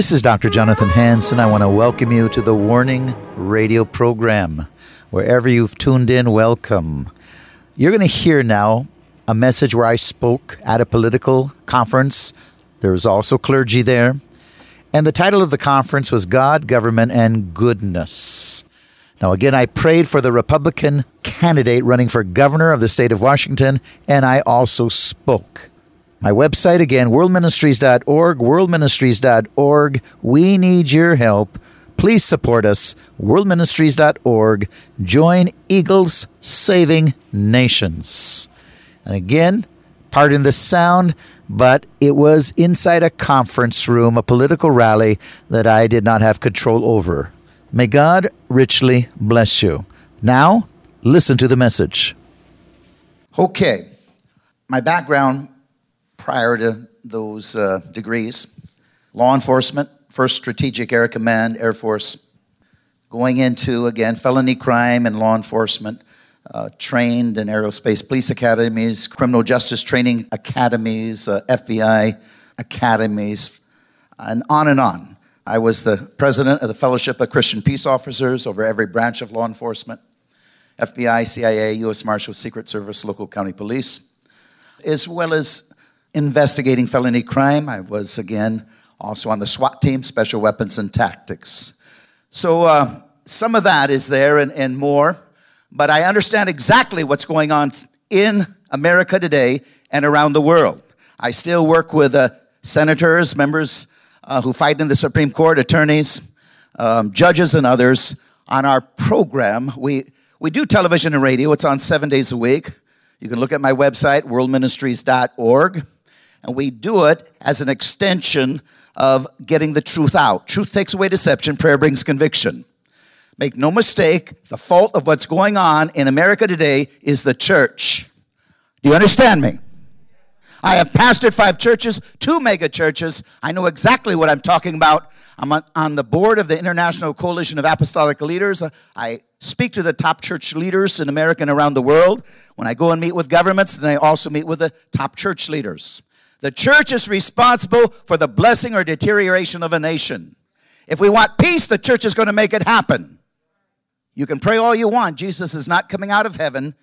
This is Dr. Jonathan Hansen. I want to welcome you to the Warning Radio program. Wherever you've tuned in, welcome. You're going to hear now a message where I spoke at a political conference. There was also clergy there. And the title of the conference was God, Government, and Goodness. Now, again, I prayed for the Republican candidate running for governor of the state of Washington, and I also spoke. My website again, worldministries.org, worldministries.org. We need your help. Please support us, worldministries.org. Join Eagles Saving Nations. And again, pardon the sound, but it was inside a conference room, a political rally that I did not have control over. May God richly bless you. Now, listen to the message. Okay, my background prior to those uh, degrees law enforcement, 1st Strategic Air Command, Air Force, going into, again, felony crime and law enforcement. Uh, trained in aerospace police academies, criminal justice training academies, uh, FBI academies, and on and on. I was the president of the Fellowship of Christian Peace Officers over every branch of law enforcement FBI, CIA, U.S. Marshals, Secret Service, local county police, as well as investigating felony crime. I was, again, also on the SWAT team, Special Weapons and Tactics. So uh, some of that is there and, and more, but I understand exactly what's going on in America today and around the world. I still work with uh, senators, members uh, who fight in the Supreme Court, attorneys, um, judges, and others on our program. We, we do television and radio, it's on seven days a week. You can look at my website, worldministries.org. And we do it as an extension of getting the truth out. Truth takes away deception, prayer brings conviction. Make no mistake, the fault of what's going on in America today is the church. Do you understand me? I have pastored five churches, two mega churches. I know exactly what I'm talking about. I'm on the board of the International Coalition of Apostolic Leaders. I speak to the top church leaders in America and around the world. When I go and meet with governments, then I also meet with the top church leaders. The church is responsible for the blessing or deterioration of a nation. If we want peace, the church is going to make it happen. You can pray all you want. Jesus is not coming out of heaven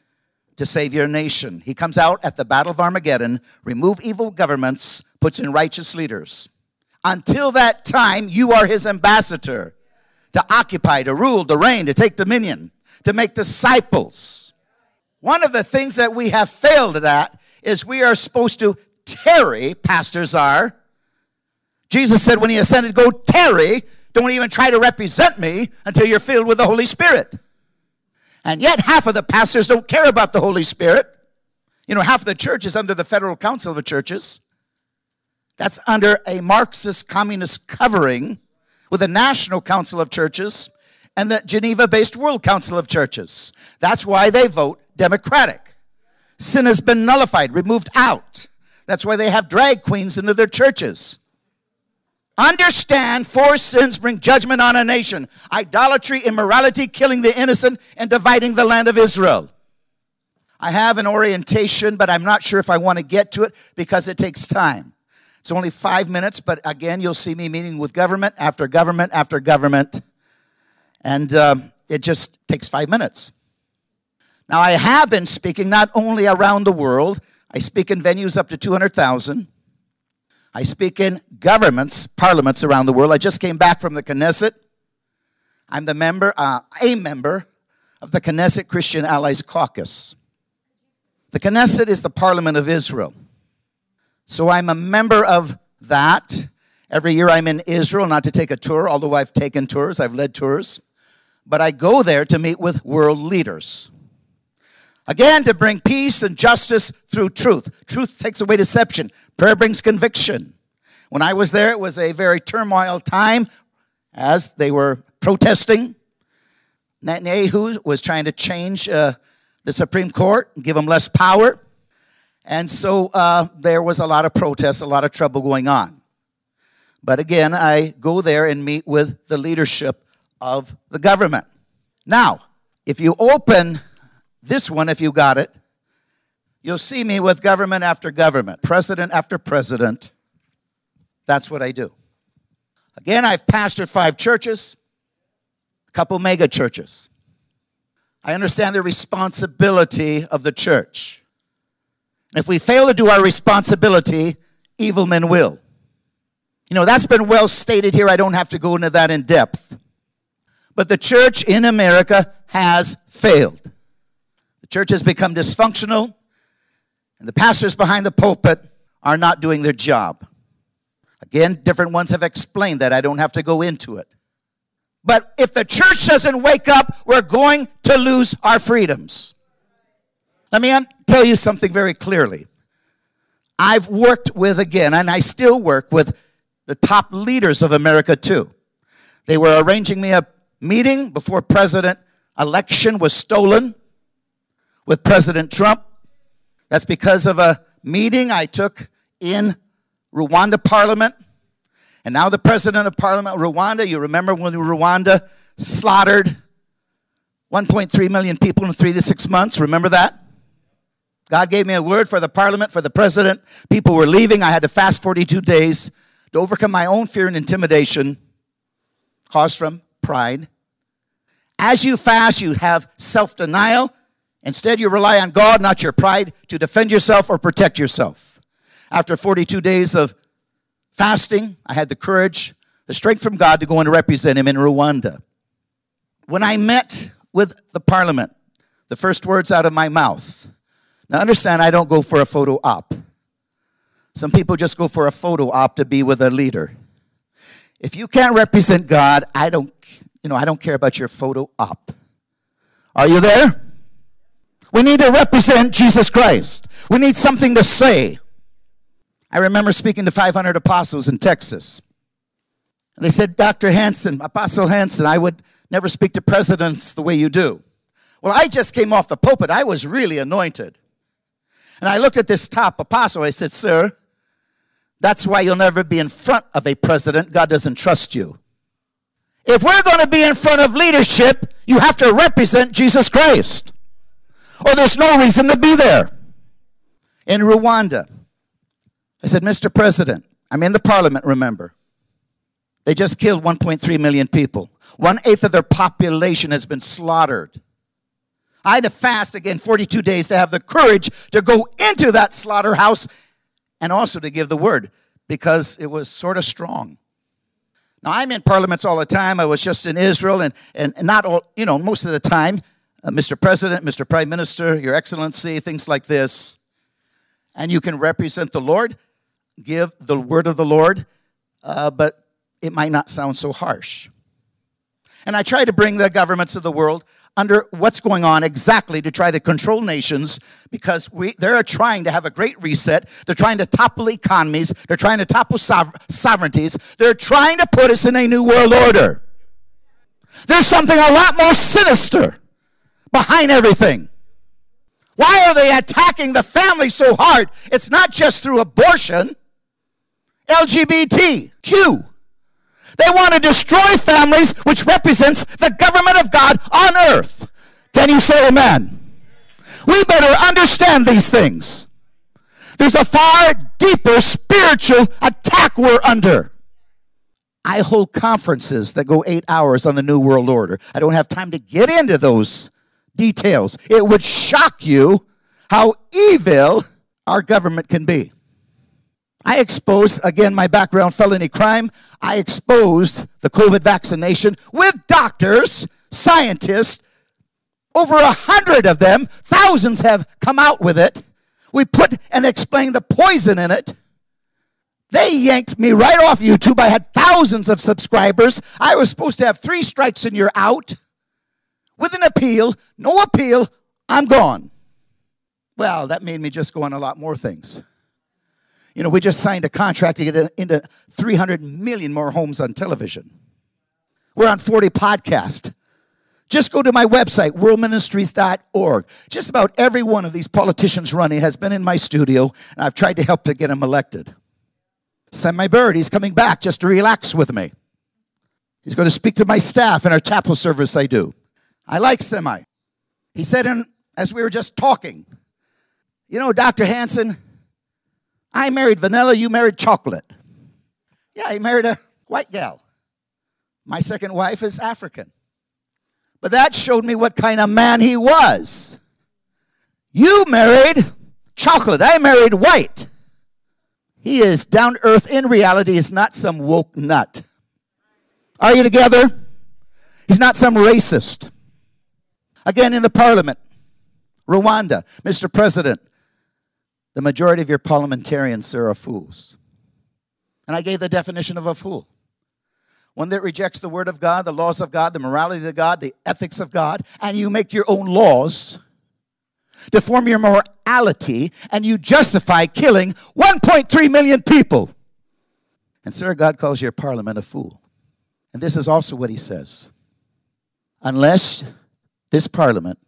to save your nation. He comes out at the Battle of Armageddon, remove evil governments, puts in righteous leaders. Until that time, you are his ambassador to occupy, to rule, to reign, to take dominion, to make disciples. One of the things that we have failed at is we are supposed to tarry, pastors are. Jesus said when he ascended, Go tarry. Don't even try to represent me until you're filled with the Holy Spirit. And yet, half of the pastors don't care about the Holy Spirit. You know, half of the church is under the Federal Council of Churches. That's under a Marxist communist covering with the National Council of Churches and the Geneva based World Council of Churches. That's why they vote Democratic. Sin has been nullified, removed out. That's why they have drag queens into their churches. Understand four sins bring judgment on a nation idolatry, immorality, killing the innocent, and dividing the land of Israel. I have an orientation, but I'm not sure if I want to get to it because it takes time. It's only five minutes, but again, you'll see me meeting with government after government after government, and uh, it just takes five minutes. Now, I have been speaking not only around the world, I speak in venues up to 200,000. I speak in governments, parliaments around the world. I just came back from the Knesset. I'm the member, uh, a member of the Knesset Christian Allies Caucus. The Knesset is the parliament of Israel. So I'm a member of that. Every year I'm in Israel, not to take a tour, although I've taken tours, I've led tours. But I go there to meet with world leaders. Again, to bring peace and justice through truth. Truth takes away deception, prayer brings conviction. When I was there, it was a very turmoil time as they were protesting. Netanyahu was trying to change uh, the Supreme Court, give them less power. And so uh, there was a lot of protests, a lot of trouble going on. But again, I go there and meet with the leadership of the government. Now, if you open this one, if you got it, you'll see me with government after government, president after president. That's what I do. Again, I've pastored five churches, a couple mega churches. I understand the responsibility of the church. If we fail to do our responsibility, evil men will. You know, that's been well stated here. I don't have to go into that in depth. But the church in America has failed. The church has become dysfunctional, and the pastors behind the pulpit are not doing their job. Again, different ones have explained that. I don't have to go into it. But if the church doesn't wake up, we're going to lose our freedoms. Let me tell you something very clearly. I've worked with, again, and I still work with the top leaders of America too. They were arranging me a meeting before president election was stolen with President Trump. That's because of a meeting I took in Rwanda Parliament. And now the president of Parliament, Rwanda, you remember when Rwanda slaughtered 1.3 million people in three to six months? Remember that? God gave me a word for the parliament, for the president. People were leaving. I had to fast 42 days to overcome my own fear and intimidation caused from pride. As you fast, you have self denial. Instead, you rely on God, not your pride, to defend yourself or protect yourself. After 42 days of fasting, I had the courage, the strength from God to go and represent Him in Rwanda. When I met with the parliament, the first words out of my mouth, now understand, I don't go for a photo op. Some people just go for a photo op to be with a leader. If you can't represent God, I don't, you know, I don't care about your photo op. Are you there? We need to represent Jesus Christ. We need something to say. I remember speaking to 500 apostles in Texas. And they said, Dr. Hansen, Apostle Hansen, I would never speak to presidents the way you do. Well, I just came off the pulpit. I was really anointed. And I looked at this top apostle. I said, Sir, that's why you'll never be in front of a president. God doesn't trust you. If we're going to be in front of leadership, you have to represent Jesus Christ. Or there's no reason to be there. In Rwanda, I said, Mr. President, I'm in the parliament, remember. They just killed 1.3 million people. One eighth of their population has been slaughtered. I had to fast again 42 days to have the courage to go into that slaughterhouse and also to give the word because it was sort of strong. Now, I'm in parliaments all the time. I was just in Israel, and, and, not all, you know, most of the time, uh, Mr. President, Mr. Prime Minister, Your Excellency, things like this. And you can represent the Lord, give the word of the Lord, uh, but it might not sound so harsh. And I try to bring the governments of the world under what's going on exactly to try to control nations because we, they're trying to have a great reset. They're trying to topple economies. They're trying to topple sov- sovereignties. They're trying to put us in a new world order. There's something a lot more sinister behind everything. Why are they attacking the family so hard? It's not just through abortion, LGBTQ. They want to destroy families, which represents the government of God on earth. Can you say amen? We better understand these things. There's a far deeper spiritual attack we're under. I hold conferences that go eight hours on the New World Order. I don't have time to get into those details. It would shock you how evil our government can be. I exposed, again, my background, felony crime. I exposed the COVID vaccination with doctors, scientists, over a hundred of them. Thousands have come out with it. We put and explained the poison in it. They yanked me right off YouTube. I had thousands of subscribers. I was supposed to have three strikes and you're out. With an appeal, no appeal, I'm gone. Well, that made me just go on a lot more things. You know, we just signed a contract to get into 300 million more homes on television. We're on 40 podcasts. Just go to my website, worldministries.org. Just about every one of these politicians running has been in my studio, and I've tried to help to get them elected. Semi Bird, he's coming back just to relax with me. He's going to speak to my staff in our chapel service I do. I like Semi. He said, in, as we were just talking, you know, Dr. Hansen, I married vanilla, you married chocolate. Yeah, he married a white gal. My second wife is African. But that showed me what kind of man he was. You married chocolate, I married white. He is down earth in reality, is not some woke nut. Are you together? He's not some racist. Again, in the parliament, Rwanda, Mr. President, the majority of your parliamentarians, sir, are fools. And I gave the definition of a fool one that rejects the word of God, the laws of God, the morality of God, the ethics of God, and you make your own laws to form your morality, and you justify killing 1.3 million people. And, sir, God calls your parliament a fool. And this is also what he says unless this parliament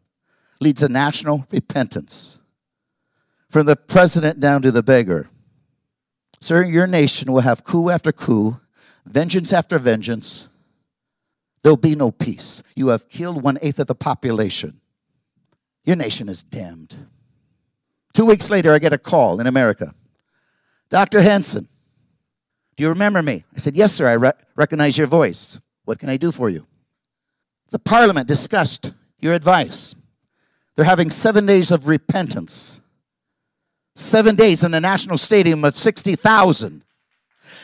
leads a national repentance from the president down to the beggar, sir, your nation will have coup after coup vengeance after vengeance, there'll be no peace. You have killed one eighth of the population. Your nation is damned. Two weeks later, I get a call in America. Dr. Hansen, do you remember me? I said, Yes, sir, I re- recognize your voice. What can I do for you? The parliament discussed your advice. They're having seven days of repentance. Seven days in the national stadium of 60,000.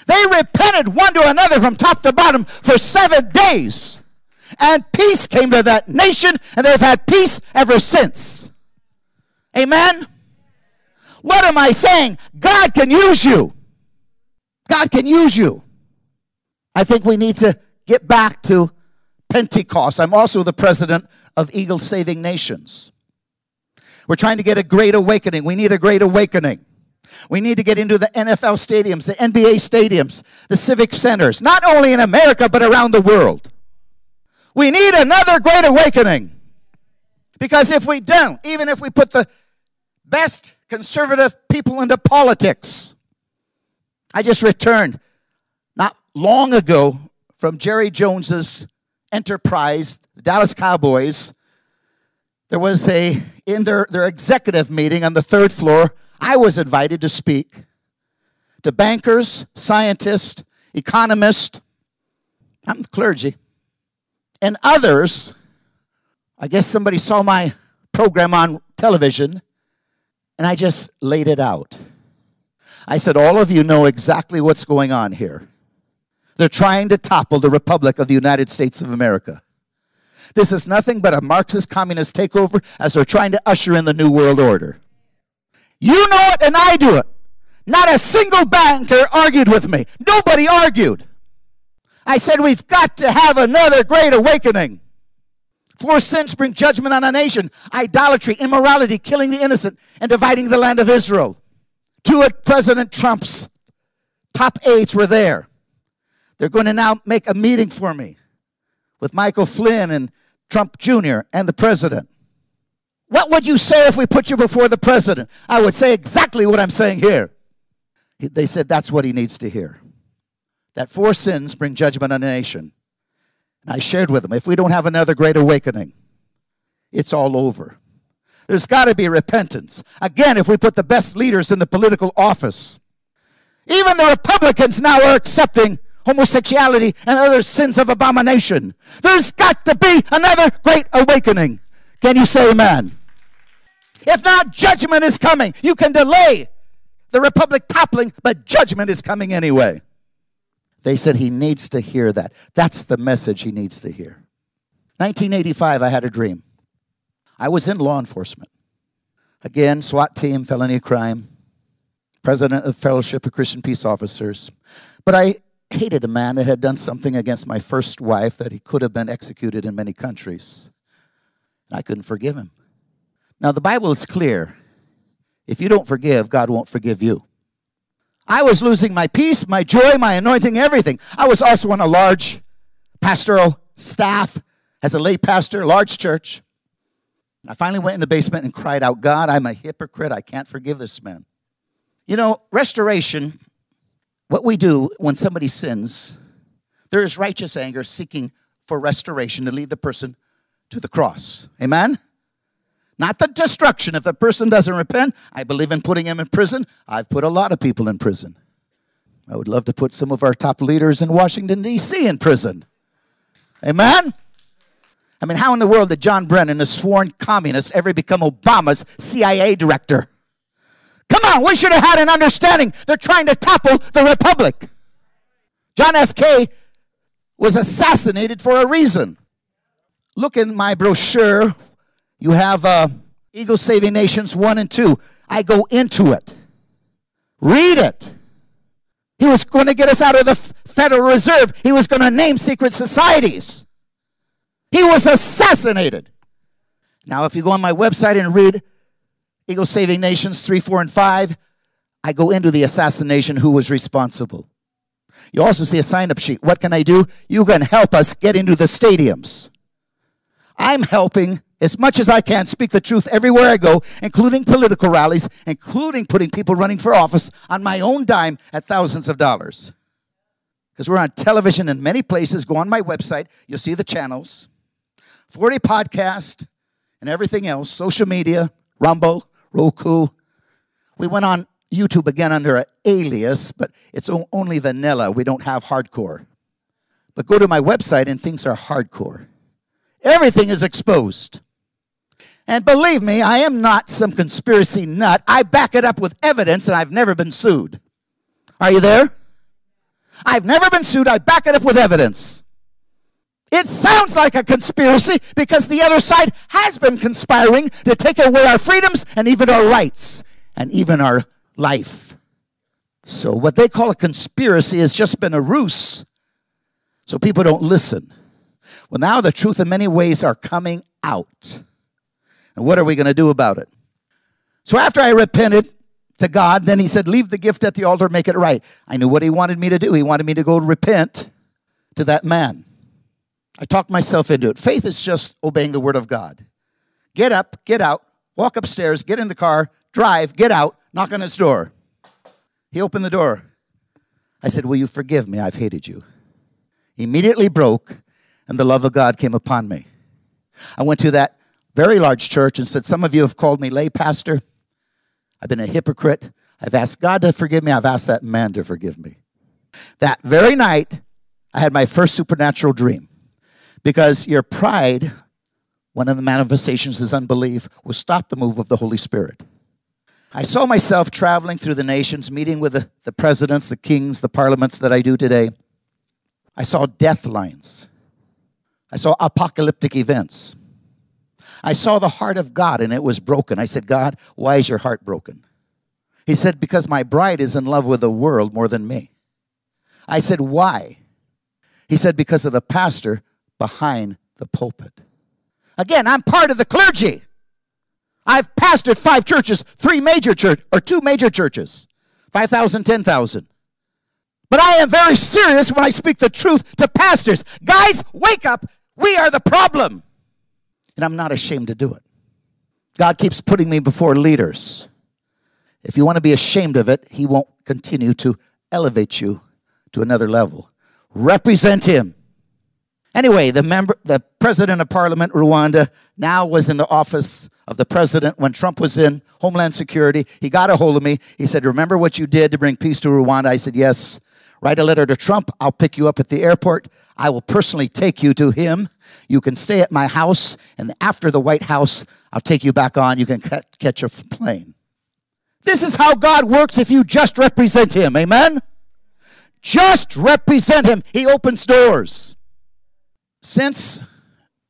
They repented one to another from top to bottom for seven days. And peace came to that nation, and they've had peace ever since. Amen? What am I saying? God can use you. God can use you. I think we need to get back to Pentecost. I'm also the president of Eagle Saving Nations. We're trying to get a great awakening. We need a great awakening. We need to get into the NFL stadiums, the NBA stadiums, the civic centers, not only in America, but around the world. We need another great awakening. Because if we don't, even if we put the best conservative people into politics, I just returned not long ago from Jerry Jones's enterprise, the Dallas Cowboys. There was a, in their, their executive meeting on the third floor, I was invited to speak to bankers, scientists, economists, I'm the clergy, and others. I guess somebody saw my program on television, and I just laid it out. I said, All of you know exactly what's going on here. They're trying to topple the Republic of the United States of America. This is nothing but a Marxist communist takeover as they're trying to usher in the New World Order. You know it and I do it. Not a single banker argued with me. Nobody argued. I said, We've got to have another great awakening. Four sins bring judgment on a nation idolatry, immorality, killing the innocent, and dividing the land of Israel. Two of President Trump's top aides were there. They're going to now make a meeting for me with Michael Flynn and Trump Jr. and the president. What would you say if we put you before the president? I would say exactly what I'm saying here. They said that's what he needs to hear. That four sins bring judgment on a nation. And I shared with them if we don't have another great awakening, it's all over. There's got to be repentance. Again, if we put the best leaders in the political office, even the Republicans now are accepting homosexuality and other sins of abomination. There's got to be another great awakening. Can you say amen? If not, judgment is coming. You can delay the republic toppling, but judgment is coming anyway. They said he needs to hear that. That's the message he needs to hear. 1985, I had a dream. I was in law enforcement. Again, SWAT team, felony crime, president of Fellowship of Christian Peace Officers. But I hated a man that had done something against my first wife that he could have been executed in many countries. And I couldn't forgive him. Now, the Bible is clear. If you don't forgive, God won't forgive you. I was losing my peace, my joy, my anointing, everything. I was also on a large pastoral staff as a lay pastor, large church. I finally went in the basement and cried out, God, I'm a hypocrite. I can't forgive this man. You know, restoration, what we do when somebody sins, there is righteous anger seeking for restoration to lead the person to the cross. Amen? Not the destruction. If the person doesn't repent, I believe in putting him in prison. I've put a lot of people in prison. I would love to put some of our top leaders in Washington, D.C. in prison. Amen? I mean, how in the world did John Brennan, a sworn communist, ever become Obama's CIA director? Come on, we should have had an understanding. They're trying to topple the republic. John F. K. was assassinated for a reason. Look in my brochure. You have uh, Eagle Saving Nations 1 and 2. I go into it. Read it. He was going to get us out of the Federal Reserve. He was going to name secret societies. He was assassinated. Now, if you go on my website and read Eagle Saving Nations 3, 4, and 5, I go into the assassination, who was responsible. You also see a sign up sheet. What can I do? You can help us get into the stadiums. I'm helping as much as I can speak the truth everywhere I go, including political rallies, including putting people running for office on my own dime at thousands of dollars. Because we're on television in many places. Go on my website, you'll see the channels 40 podcast and everything else, social media, Rumble, Roku. We went on YouTube again under an alias, but it's only vanilla. We don't have hardcore. But go to my website and things are hardcore. Everything is exposed. And believe me, I am not some conspiracy nut. I back it up with evidence, and I've never been sued. Are you there? I've never been sued. I back it up with evidence. It sounds like a conspiracy because the other side has been conspiring to take away our freedoms and even our rights and even our life. So, what they call a conspiracy has just been a ruse so people don't listen. Well, now the truth in many ways are coming out. And what are we going to do about it? So after I repented to God, then he said, Leave the gift at the altar, make it right. I knew what he wanted me to do. He wanted me to go repent to that man. I talked myself into it. Faith is just obeying the word of God. Get up, get out, walk upstairs, get in the car, drive, get out, knock on his door. He opened the door. I said, Will you forgive me? I've hated you. He immediately broke, and the love of God came upon me. I went to that very large church and said, Some of you have called me lay pastor. I've been a hypocrite. I've asked God to forgive me. I've asked that man to forgive me. That very night, I had my first supernatural dream because your pride, one of the manifestations is unbelief, will stop the move of the Holy Spirit. I saw myself traveling through the nations, meeting with the, the presidents, the kings, the parliaments that I do today. I saw death lines. I saw apocalyptic events. I saw the heart of God and it was broken. I said, God, why is your heart broken? He said, Because my bride is in love with the world more than me. I said, Why? He said, Because of the pastor behind the pulpit. Again, I'm part of the clergy. I've pastored five churches, three major church or two major churches, 5,000, 10,000. But I am very serious when I speak the truth to pastors. Guys, wake up. We are the problem and I'm not ashamed to do it. God keeps putting me before leaders. If you want to be ashamed of it, He won't continue to elevate you to another level. Represent Him. Anyway, the member, the president of Parliament, Rwanda, now was in the office of the president when Trump was in Homeland Security. He got a hold of me. He said, "Remember what you did to bring peace to Rwanda?" I said, "Yes." Write a letter to Trump. I'll pick you up at the airport. I will personally take you to him. You can stay at my house, and after the White House, I'll take you back on. You can catch a plane. This is how God works if you just represent him. Amen? Just represent him. He opens doors. Since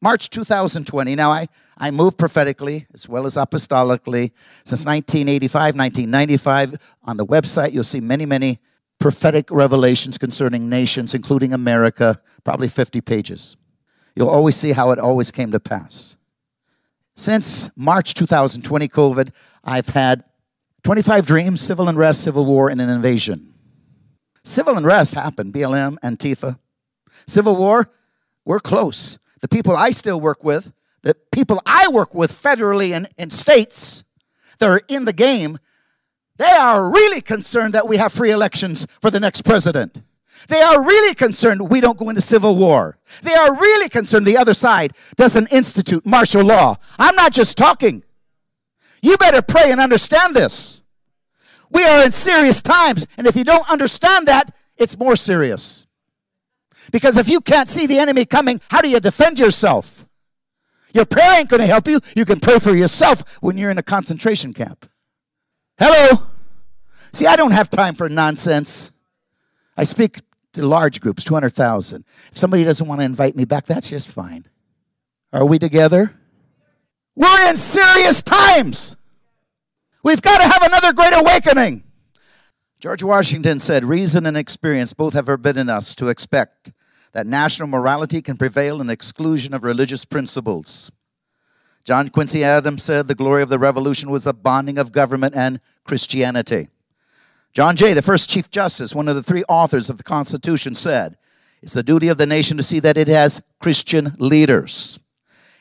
March 2020, now I, I moved prophetically as well as apostolically. Since 1985, 1995, on the website, you'll see many, many prophetic revelations concerning nations, including America, probably 50 pages. You'll always see how it always came to pass. Since March 2020, COVID, I've had 25 dreams, civil unrest, civil war, and an invasion. Civil unrest happened, BLM, Antifa. Civil war, we're close. The people I still work with, the people I work with federally and in states that are in the game, they are really concerned that we have free elections for the next president. They are really concerned we don't go into civil war. They are really concerned the other side doesn't institute martial law. I'm not just talking. You better pray and understand this. We are in serious times, and if you don't understand that, it's more serious. Because if you can't see the enemy coming, how do you defend yourself? Your prayer ain't going to help you. You can pray for yourself when you're in a concentration camp. Hello? See, I don't have time for nonsense. I speak to large groups, 200,000. If somebody doesn't want to invite me back, that's just fine. Are we together? We're in serious times. We've got to have another great awakening. George Washington said, Reason and experience both have forbidden us to expect that national morality can prevail in exclusion of religious principles. John Quincy Adams said, The glory of the revolution was the bonding of government and Christianity. John Jay, the first Chief Justice, one of the three authors of the Constitution, said, It's the duty of the nation to see that it has Christian leaders.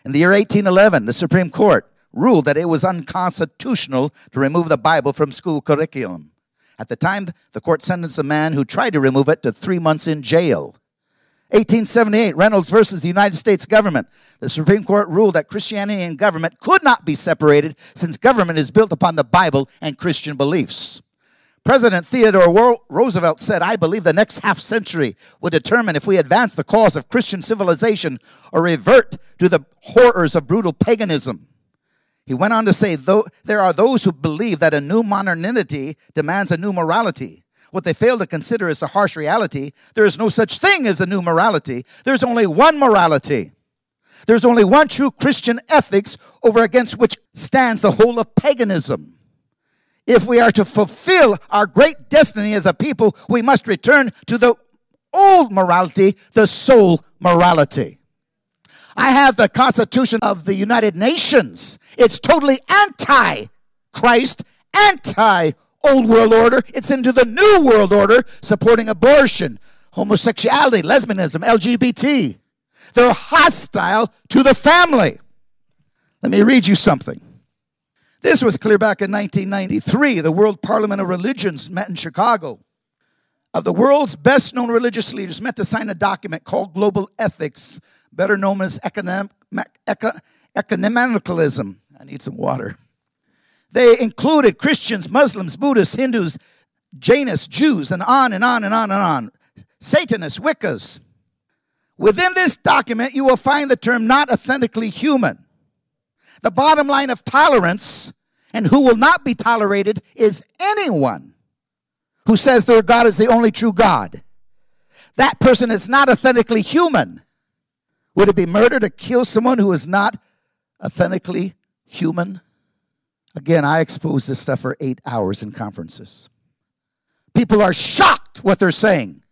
In the year 1811, the Supreme Court ruled that it was unconstitutional to remove the Bible from school curriculum. At the time, the court sentenced a man who tried to remove it to three months in jail. 1878, Reynolds versus the United States government. The Supreme Court ruled that Christianity and government could not be separated since government is built upon the Bible and Christian beliefs. President Theodore Roosevelt said, I believe the next half century will determine if we advance the cause of Christian civilization or revert to the horrors of brutal paganism. He went on to say, though there are those who believe that a new modernity demands a new morality. What they fail to consider is the harsh reality. There is no such thing as a new morality. There's only one morality. There's only one true Christian ethics over against which stands the whole of paganism. If we are to fulfill our great destiny as a people, we must return to the old morality, the soul morality. I have the Constitution of the United Nations. It's totally anti Christ, anti old world order. It's into the new world order, supporting abortion, homosexuality, lesbianism, LGBT. They're hostile to the family. Let me read you something. This was clear back in 1993. The World Parliament of Religions met in Chicago. Of the world's best known religious leaders met to sign a document called Global Ethics, better known as economic, economicalism. I need some water. They included Christians, Muslims, Buddhists, Hindus, Jainists, Jews, and on and on and on and on. Satanists, Wiccas. Within this document, you will find the term not authentically human. The bottom line of tolerance and who will not be tolerated is anyone who says their God is the only true God. That person is not authentically human. Would it be murder to kill someone who is not authentically human? Again, I expose this stuff for eight hours in conferences. People are shocked what they're saying.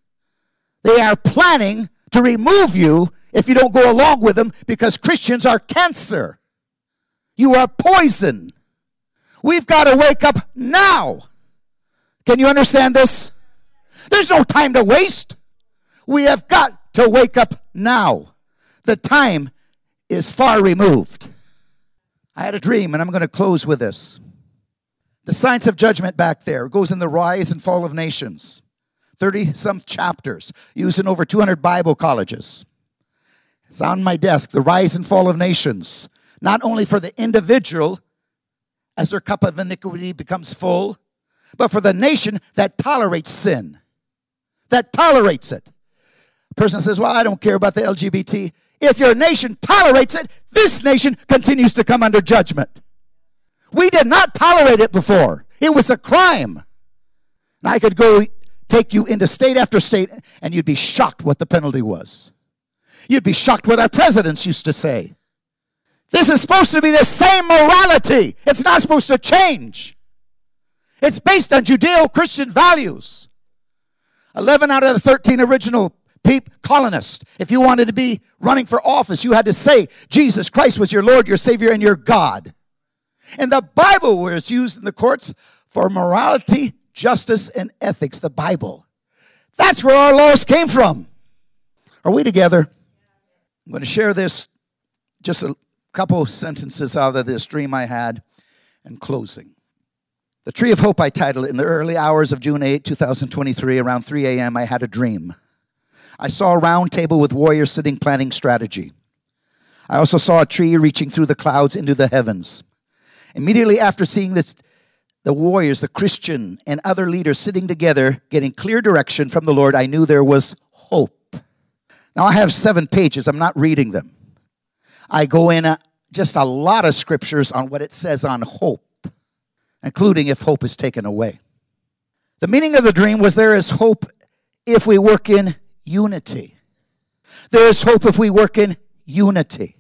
They are planning to remove you if you don't go along with them because Christians are cancer. You are poison. We've got to wake up now. Can you understand this? There's no time to waste. We have got to wake up now. The time is far removed. I had a dream, and I'm going to close with this. The science of judgment back there goes in the rise and fall of nations. 30 some chapters, used in over 200 Bible colleges. It's on my desk, The Rise and Fall of Nations not only for the individual as their cup of iniquity becomes full, but for the nation that tolerates sin, that tolerates it. A person says, Well, I don't care about the LGBT. If your nation tolerates it, this nation continues to come under judgment. We did not tolerate it before, it was a crime. And I could go take you into state after state, and you'd be shocked what the penalty was. You'd be shocked what our presidents used to say. This is supposed to be the same morality. It's not supposed to change. It's based on Judeo Christian values. 11 out of the 13 original peep colonist. if you wanted to be running for office, you had to say Jesus Christ was your Lord, your Savior, and your God. And the Bible was used in the courts for morality, justice, and ethics. The Bible. That's where our laws came from. Are we together? I'm going to share this just a couple sentences out of this dream I had in closing. The Tree of Hope, I titled it. In the early hours of June 8, 2023, around 3 a.m., I had a dream. I saw a round table with warriors sitting planning strategy. I also saw a tree reaching through the clouds into the heavens. Immediately after seeing this, the warriors, the Christian, and other leaders sitting together, getting clear direction from the Lord, I knew there was hope. Now, I have seven pages. I'm not reading them. I go in a, just a lot of scriptures on what it says on hope, including if hope is taken away. The meaning of the dream was there is hope if we work in unity. There is hope if we work in unity.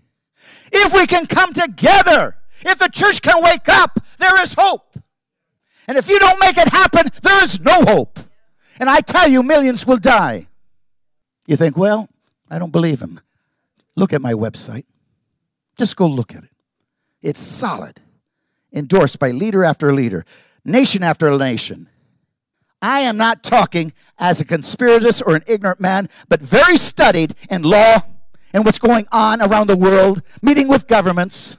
If we can come together, if the church can wake up, there is hope. And if you don't make it happen, there is no hope. And I tell you, millions will die. You think, well, I don't believe him. Look at my website. Just go look at it. It's solid, endorsed by leader after leader, nation after nation. I am not talking as a conspiratist or an ignorant man, but very studied in law and what's going on around the world, meeting with governments.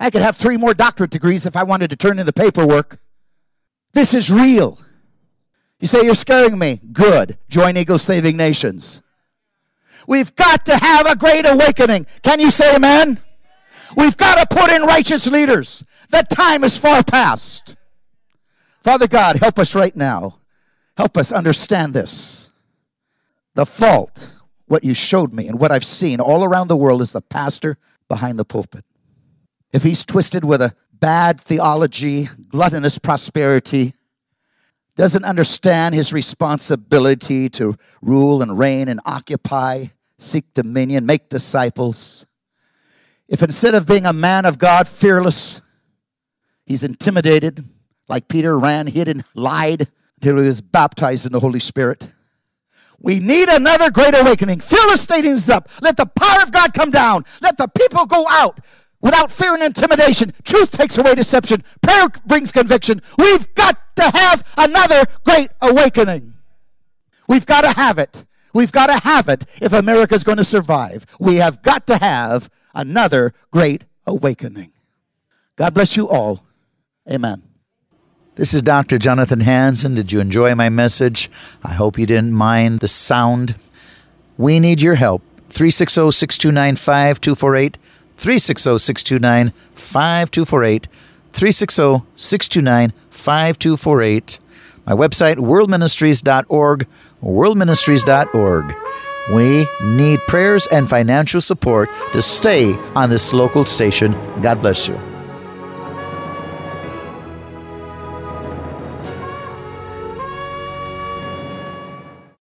I could have three more doctorate degrees if I wanted to turn in the paperwork. This is real. You say, You're scaring me. Good. Join Eagle Saving Nations. We've got to have a great awakening. Can you say amen? We've got to put in righteous leaders. The time is far past. Father God, help us right now. Help us understand this. The fault, what you showed me and what I've seen all around the world, is the pastor behind the pulpit. If he's twisted with a bad theology, gluttonous prosperity, doesn't understand his responsibility to rule and reign and occupy, seek dominion, make disciples. If instead of being a man of God, fearless, he's intimidated, like Peter ran, hid, and lied until he was baptized in the Holy Spirit. We need another great awakening. Fill the stadiums up. Let the power of God come down. Let the people go out without fear and intimidation. Truth takes away deception. Prayer brings conviction. We've got to have another great awakening. We've got to have it. We've got to have it if America's going to survive. We have got to have another great awakening. God bless you all. Amen. This is Dr. Jonathan Hansen. Did you enjoy my message? I hope you didn't mind the sound. We need your help. 360 629 5248. 360 629 5248. 360 629 5248. My website, worldministries.org. Worldministries.org. We need prayers and financial support to stay on this local station. God bless you.